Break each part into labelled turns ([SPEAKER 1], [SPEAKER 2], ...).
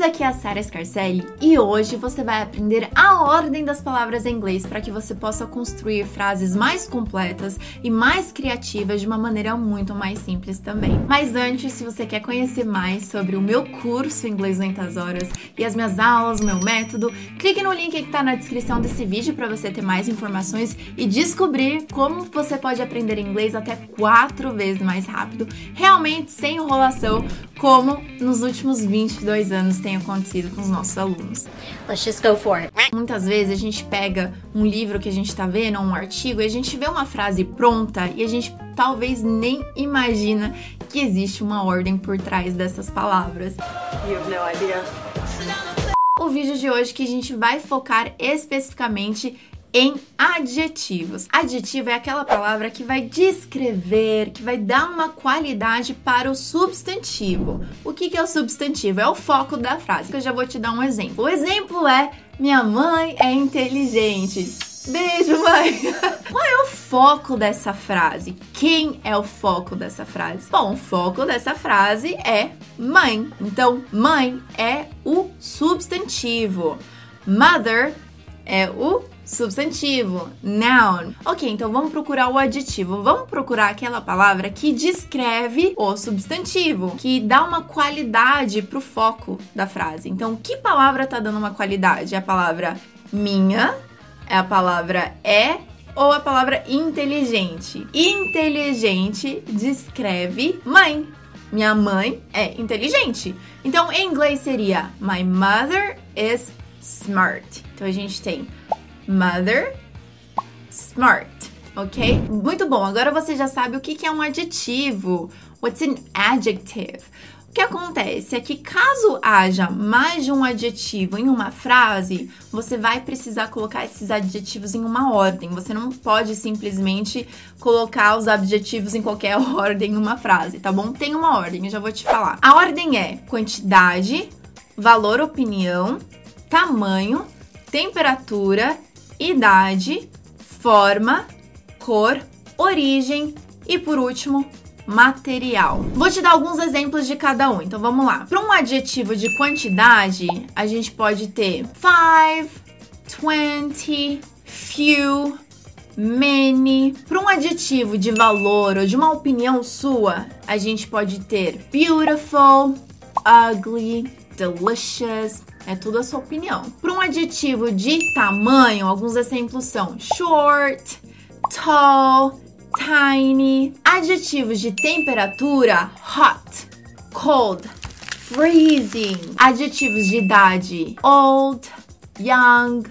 [SPEAKER 1] meninas, aqui é a Sara Scarcelli e hoje você vai aprender a ordem das palavras em inglês para que você possa construir frases mais completas e mais criativas de uma maneira muito mais simples também. Mas antes, se você quer conhecer mais sobre o meu curso Inglês 200 Horas e as minhas aulas, o meu método, clique no link que está na descrição desse vídeo para você ter mais informações e descobrir como você pode aprender inglês até quatro vezes mais rápido, realmente sem enrolação, como nos últimos 22 anos tem acontecido com os nossos alunos.
[SPEAKER 2] Let's just go for it.
[SPEAKER 1] Muitas vezes a gente pega um livro que a gente tá vendo, ou um artigo, e a gente vê uma frase pronta e a gente talvez nem imagina que existe uma ordem por trás dessas palavras.
[SPEAKER 3] You have no idea.
[SPEAKER 1] O vídeo de hoje que a gente vai focar especificamente em adjetivos. Adjetivo é aquela palavra que vai descrever, que vai dar uma qualidade para o substantivo. O que, que é o substantivo? É o foco da frase. Eu já vou te dar um exemplo. O exemplo é: minha mãe é inteligente. Beijo, mãe! Qual é o foco dessa frase? Quem é o foco dessa frase? Bom, o foco dessa frase é mãe. Então, mãe é o substantivo. Mother é o substantivo, noun. Ok, então vamos procurar o adjetivo. Vamos procurar aquela palavra que descreve o substantivo, que dá uma qualidade pro foco da frase. Então, que palavra tá dando uma qualidade? É a palavra minha, é a palavra é ou a palavra inteligente. Inteligente descreve mãe. Minha mãe é inteligente. Então, em inglês seria My mother is smart. Então a gente tem mother, smart, ok? Muito bom, agora você já sabe o que é um adjetivo. What's an adjective? O que acontece é que caso haja mais de um adjetivo em uma frase, você vai precisar colocar esses adjetivos em uma ordem. Você não pode simplesmente colocar os adjetivos em qualquer ordem em uma frase, tá bom? Tem uma ordem, eu já vou te falar. A ordem é quantidade, valor, opinião, tamanho, temperatura idade, forma, cor, origem e por último, material. Vou te dar alguns exemplos de cada um, então vamos lá. Para um adjetivo de quantidade, a gente pode ter five, twenty, few, many. Para um adjetivo de valor ou de uma opinião sua, a gente pode ter beautiful, ugly, delicious, é tudo a sua opinião. Para um adjetivo de tamanho, alguns exemplos são short, tall, tiny. Adjetivos de temperatura, hot, cold, freezing. Adjetivos de idade, old, young,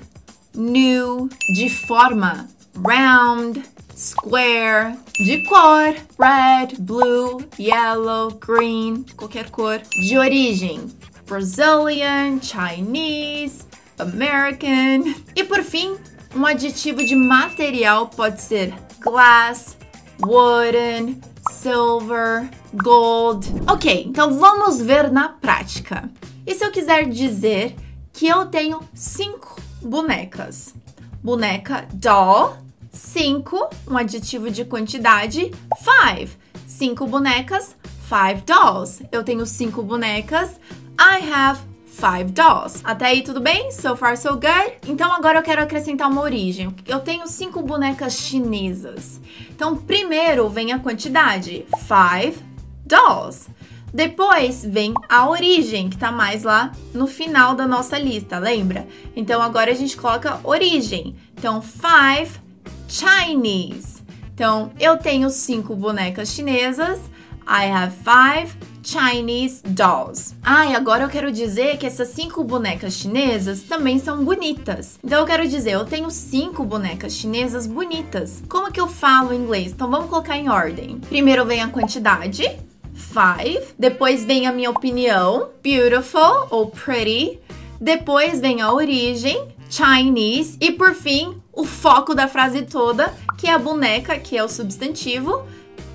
[SPEAKER 1] new. De forma, round, square. De cor, red, blue, yellow, green, qualquer cor. De origem, Brazilian, Chinese, American. E por fim, um adjetivo de material pode ser glass, wooden, silver, gold. Ok, então vamos ver na prática. E se eu quiser dizer que eu tenho cinco bonecas? Boneca doll, cinco, um adjetivo de quantidade, five. Cinco bonecas, five dolls. Eu tenho cinco bonecas, I have five dolls. Até aí tudo bem? So far so good? Então agora eu quero acrescentar uma origem. Eu tenho cinco bonecas chinesas. Então primeiro vem a quantidade, five dolls. Depois vem a origem, que tá mais lá no final da nossa lista, lembra? Então agora a gente coloca origem. Então five Chinese. Então eu tenho cinco bonecas chinesas. I have five Chinese dolls. Ah, e agora eu quero dizer que essas cinco bonecas chinesas também são bonitas. Então eu quero dizer, eu tenho cinco bonecas chinesas bonitas. Como que eu falo em inglês? Então vamos colocar em ordem. Primeiro vem a quantidade, five. Depois vem a minha opinião, beautiful ou pretty. Depois vem a origem, Chinese. E por fim, o foco da frase toda, que é a boneca, que é o substantivo,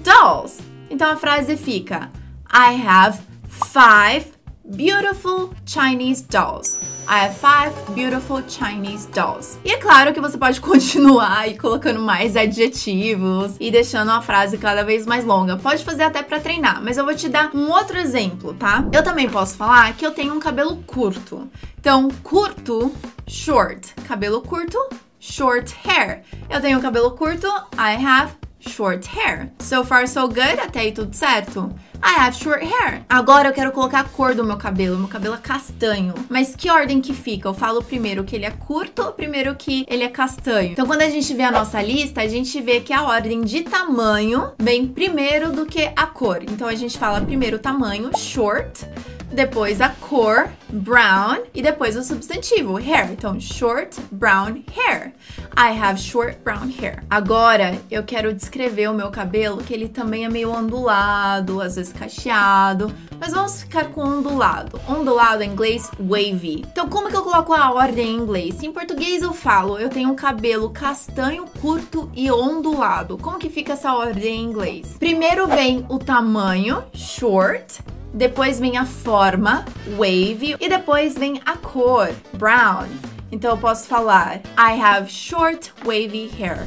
[SPEAKER 1] dolls. Então a frase fica: I have five beautiful Chinese dolls. I have five beautiful Chinese dolls. E é claro que você pode continuar aí colocando mais adjetivos e deixando a frase cada vez mais longa. Pode fazer até para treinar, mas eu vou te dar um outro exemplo, tá? Eu também posso falar que eu tenho um cabelo curto. Então, curto, short. Cabelo curto, short hair. Eu tenho cabelo curto, I have short hair. So far so good, até aí tudo certo. I have short hair. Agora eu quero colocar a cor do meu cabelo. Meu cabelo é castanho. Mas que ordem que fica? Eu falo primeiro que ele é curto primeiro que ele é castanho? Então, quando a gente vê a nossa lista, a gente vê que a ordem de tamanho vem primeiro do que a cor. Então, a gente fala primeiro tamanho, short depois a cor, brown, e depois o substantivo, hair. Então, short brown hair. I have short brown hair. Agora, eu quero descrever o meu cabelo, que ele também é meio ondulado, às vezes cacheado, mas vamos ficar com ondulado. Ondulado em inglês, wavy. Então, como que eu coloco a ordem em inglês? Em português eu falo, eu tenho um cabelo castanho, curto e ondulado. Como que fica essa ordem em inglês? Primeiro vem o tamanho, short, depois vem a forma, wave, e depois vem a cor, brown. Então eu posso falar I have short wavy hair.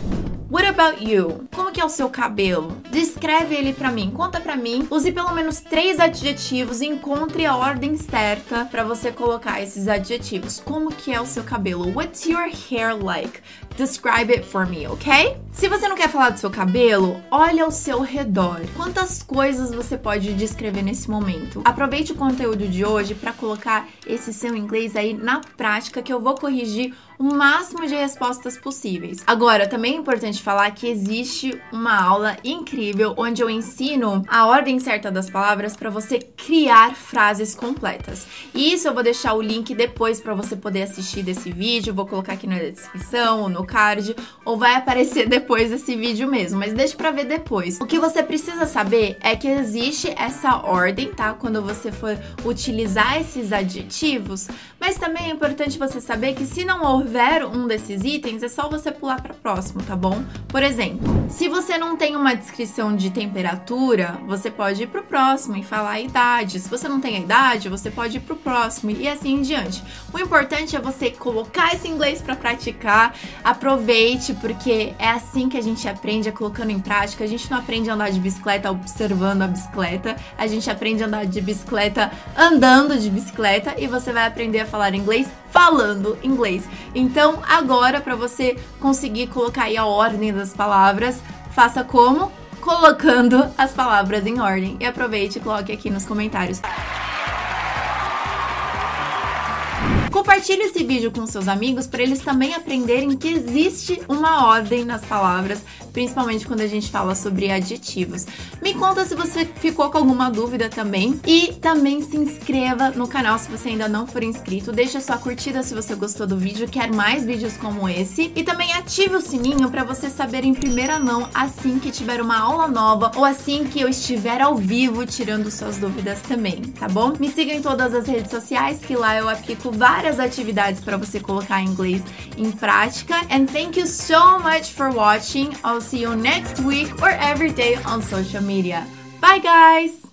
[SPEAKER 1] What about you? Como que é o seu cabelo? Descreve ele para mim, conta para mim. Use pelo menos três adjetivos e encontre a ordem certa para você colocar esses adjetivos. Como que é o seu cabelo? What's your hair like? Describe it for me, ok? Se você não quer falar do seu cabelo, olha ao seu redor. Quantas coisas você pode descrever nesse momento? Aproveite o conteúdo de hoje para colocar esse seu inglês aí na prática que eu vou corrigir o máximo de respostas possíveis. Agora, também é importante falar que existe uma aula incrível onde eu ensino a ordem certa das palavras para você criar frases completas. E isso eu vou deixar o link depois para você poder assistir desse vídeo, vou colocar aqui na descrição ou no card, ou vai aparecer depois desse vídeo mesmo, mas deixa para ver depois. O que você precisa saber é que existe essa ordem, tá? Quando você for utilizar esses adjetivos, mas também é importante você saber que se não houver um desses itens, é só você pular para próximo, tá bom? Por exemplo, se você não tem uma descrição de temperatura, você pode ir pro próximo e falar a idade. Se você não tem a idade, você pode ir pro próximo e assim em diante. O importante é você colocar esse inglês para praticar, aproveite, porque é assim que a gente aprende, é colocando em prática. A gente não aprende a andar de bicicleta observando a bicicleta, a gente aprende a andar de bicicleta andando de bicicleta e você vai aprender a falar inglês falando inglês. Então, agora para você conseguir colocar aí a ordem das palavras, faça como? Colocando as palavras em ordem. E aproveite e coloque aqui nos comentários. Compartilhe esse vídeo com seus amigos para eles também aprenderem que existe uma ordem nas palavras, principalmente quando a gente fala sobre adjetivos. Me conta se você ficou com alguma dúvida também e também se inscreva no canal se você ainda não for inscrito. Deixa sua curtida se você gostou do vídeo, quer mais vídeos como esse e também ative o sininho para você saber em primeira mão assim que tiver uma aula nova ou assim que eu estiver ao vivo tirando suas dúvidas também, tá bom? Me siga em todas as redes sociais que lá eu aplico várias várias atividades para você colocar inglês em prática. And thank you so much for watching. I'll see you next week or every day on social media. Bye guys!